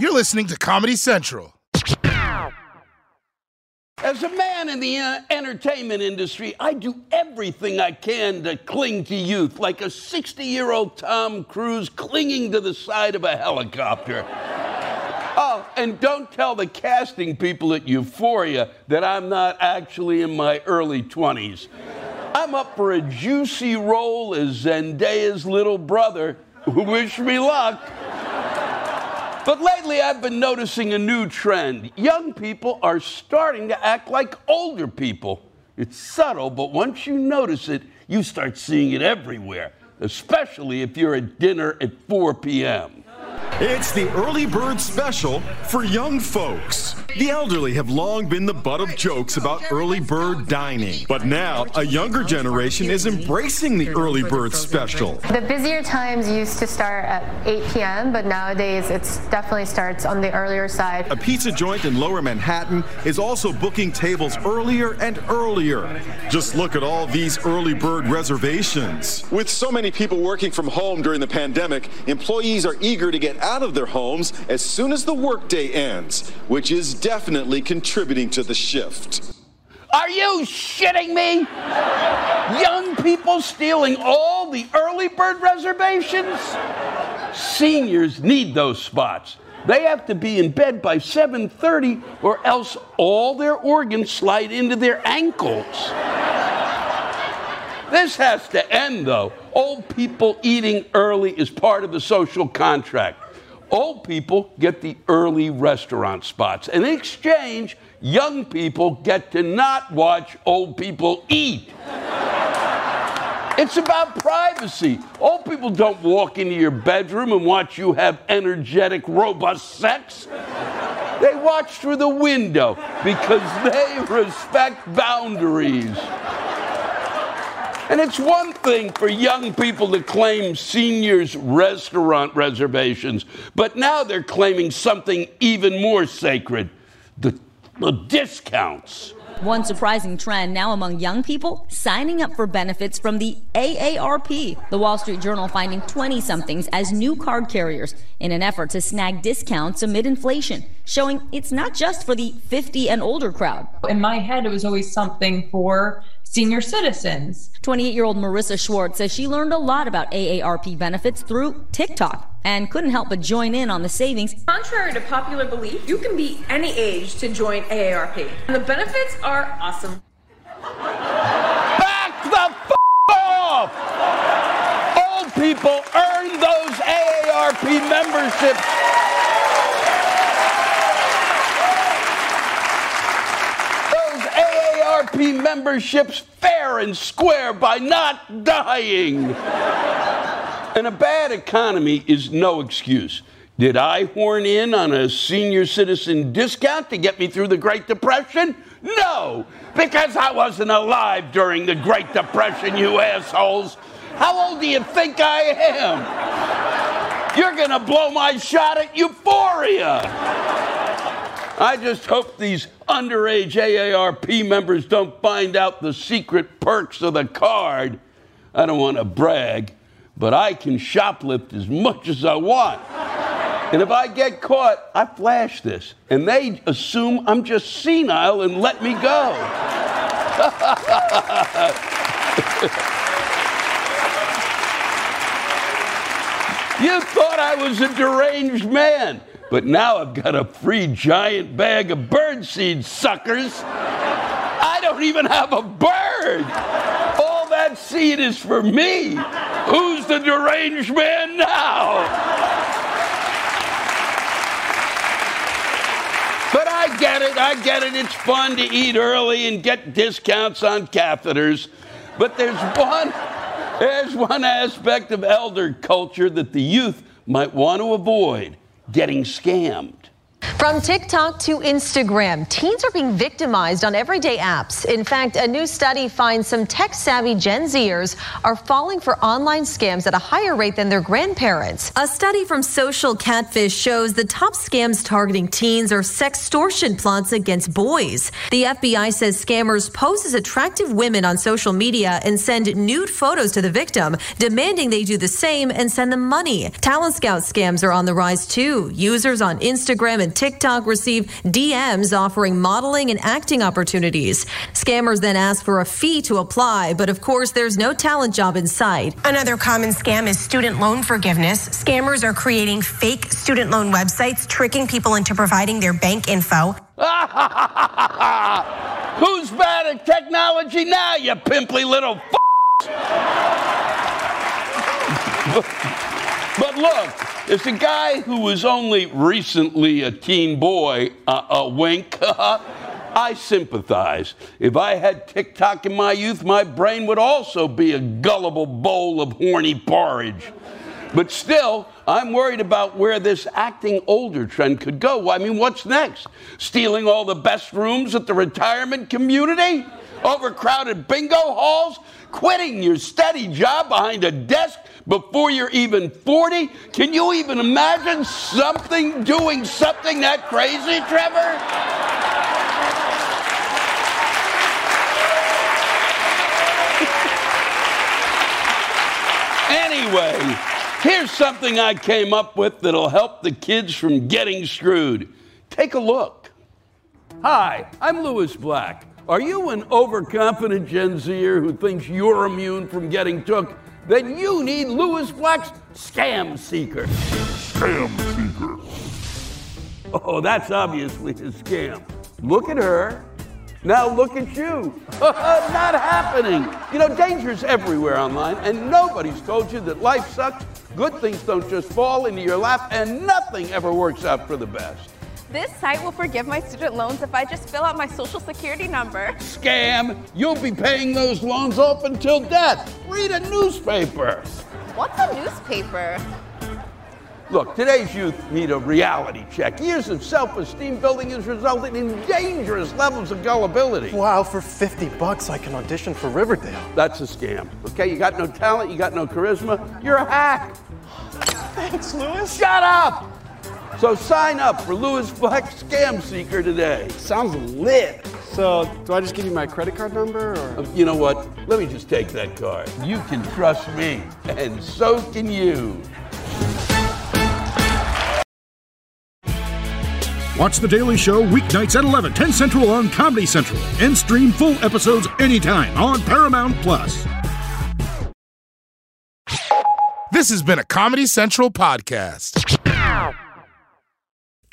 You're listening to Comedy Central. As a man in the uh, entertainment industry, I do everything I can to cling to youth, like a 60 year old Tom Cruise clinging to the side of a helicopter. oh, and don't tell the casting people at Euphoria that I'm not actually in my early 20s. I'm up for a juicy role as Zendaya's little brother. Wish me luck. But lately, I've been noticing a new trend. Young people are starting to act like older people. It's subtle, but once you notice it, you start seeing it everywhere, especially if you're at dinner at 4 p.m. It's the early bird special for young folks. The elderly have long been the butt of jokes about early bird dining. But now, a younger generation is embracing the early bird special. The busier times used to start at 8 p.m., but nowadays it definitely starts on the earlier side. A pizza joint in lower Manhattan is also booking tables earlier and earlier. Just look at all these early bird reservations. With so many people working from home during the pandemic, employees are eager to get out of their homes as soon as the workday ends, which is definitely contributing to the shift. Are you shitting me? Young people stealing all the early bird reservations? Seniors need those spots. They have to be in bed by 7:30 or else all their organs slide into their ankles. This has to end though. Old people eating early is part of the social contract. Old people get the early restaurant spots. And in exchange, young people get to not watch old people eat. It's about privacy. Old people don't walk into your bedroom and watch you have energetic, robust sex. They watch through the window because they respect boundaries. And it's one thing for young people to claim seniors' restaurant reservations, but now they're claiming something even more sacred the, the discounts. One surprising trend now among young people signing up for benefits from the AARP. The Wall Street Journal finding 20 somethings as new card carriers in an effort to snag discounts amid inflation, showing it's not just for the 50 and older crowd. In my head, it was always something for senior citizens. 28 year old Marissa Schwartz says she learned a lot about AARP benefits through TikTok and couldn't help but join in on the savings. Contrary to popular belief, you can be any age to join AARP. And the benefits are awesome. Back the f- off! Old people earn those AARP memberships. Those AARP memberships fair and square by not dying. And a bad economy is no excuse. Did I horn in on a senior citizen discount to get me through the Great Depression? No, because I wasn't alive during the Great Depression, you assholes. How old do you think I am? You're gonna blow my shot at euphoria. I just hope these underage AARP members don't find out the secret perks of the card. I don't want to brag, but I can shoplift as much as I want. And if I get caught, I flash this. And they assume I'm just senile and let me go. you thought I was a deranged man. But now I've got a free giant bag of birdseed suckers. I don't even have a bird. All that seed is for me. Who's the deranged man now? But I get it, I get it. It's fun to eat early and get discounts on catheters. But there's one, there's one aspect of elder culture that the youth might want to avoid getting scammed. From TikTok to Instagram, teens are being victimized on everyday apps. In fact, a new study finds some tech savvy Gen Zers are falling for online scams at a higher rate than their grandparents. A study from Social Catfish shows the top scams targeting teens are sextortion plots against boys. The FBI says scammers pose as attractive women on social media and send nude photos to the victim, demanding they do the same and send them money. Talent Scout scams are on the rise too. Users on Instagram and TikTok receive DMs offering modeling and acting opportunities. Scammers then ask for a fee to apply, but of course, there's no talent job in sight. Another common scam is student loan forgiveness. Scammers are creating fake student loan websites, tricking people into providing their bank info. Who's bad at technology now, you pimply little f- But look, it's a guy who was only recently a teen boy, uh, a wink. I sympathize. If I had TikTok in my youth, my brain would also be a gullible bowl of horny porridge. But still, I'm worried about where this acting older trend could go. I mean, what's next? Stealing all the best rooms at the retirement community? Overcrowded bingo halls? Quitting your steady job behind a desk before you're even 40? Can you even imagine something doing something that crazy, Trevor? Anyway, here's something I came up with that'll help the kids from getting screwed. Take a look. Hi, I'm Lewis Black. Are you an overconfident Gen Zer who thinks you're immune from getting took? Then you need Lewis Black's Scam Seeker. Scam Seeker. Oh, that's obviously a scam. Look at her. Now look at you. Not happening. You know, danger's everywhere online, and nobody's told you that life sucks. Good things don't just fall into your lap, and nothing ever works out for the best. This site will forgive my student loans if I just fill out my social security number. Scam! You'll be paying those loans off until death. Read a newspaper. What's a newspaper? Look, today's youth need a reality check. Years of self esteem building has resulted in dangerous levels of gullibility. Wow, for 50 bucks, I can audition for Riverdale. That's a scam. Okay, you got no talent, you got no charisma, you're a hack. Thanks, Lewis. Shut up! So sign up for Lewis Black Scam Seeker today. Sounds lit. So, do I just give you my credit card number or? Uh, you know what? Let me just take that card. You can trust me, and so can you. Watch The Daily Show weeknights at 11, 10 Central on Comedy Central, and stream full episodes anytime on Paramount Plus. This has been a Comedy Central podcast.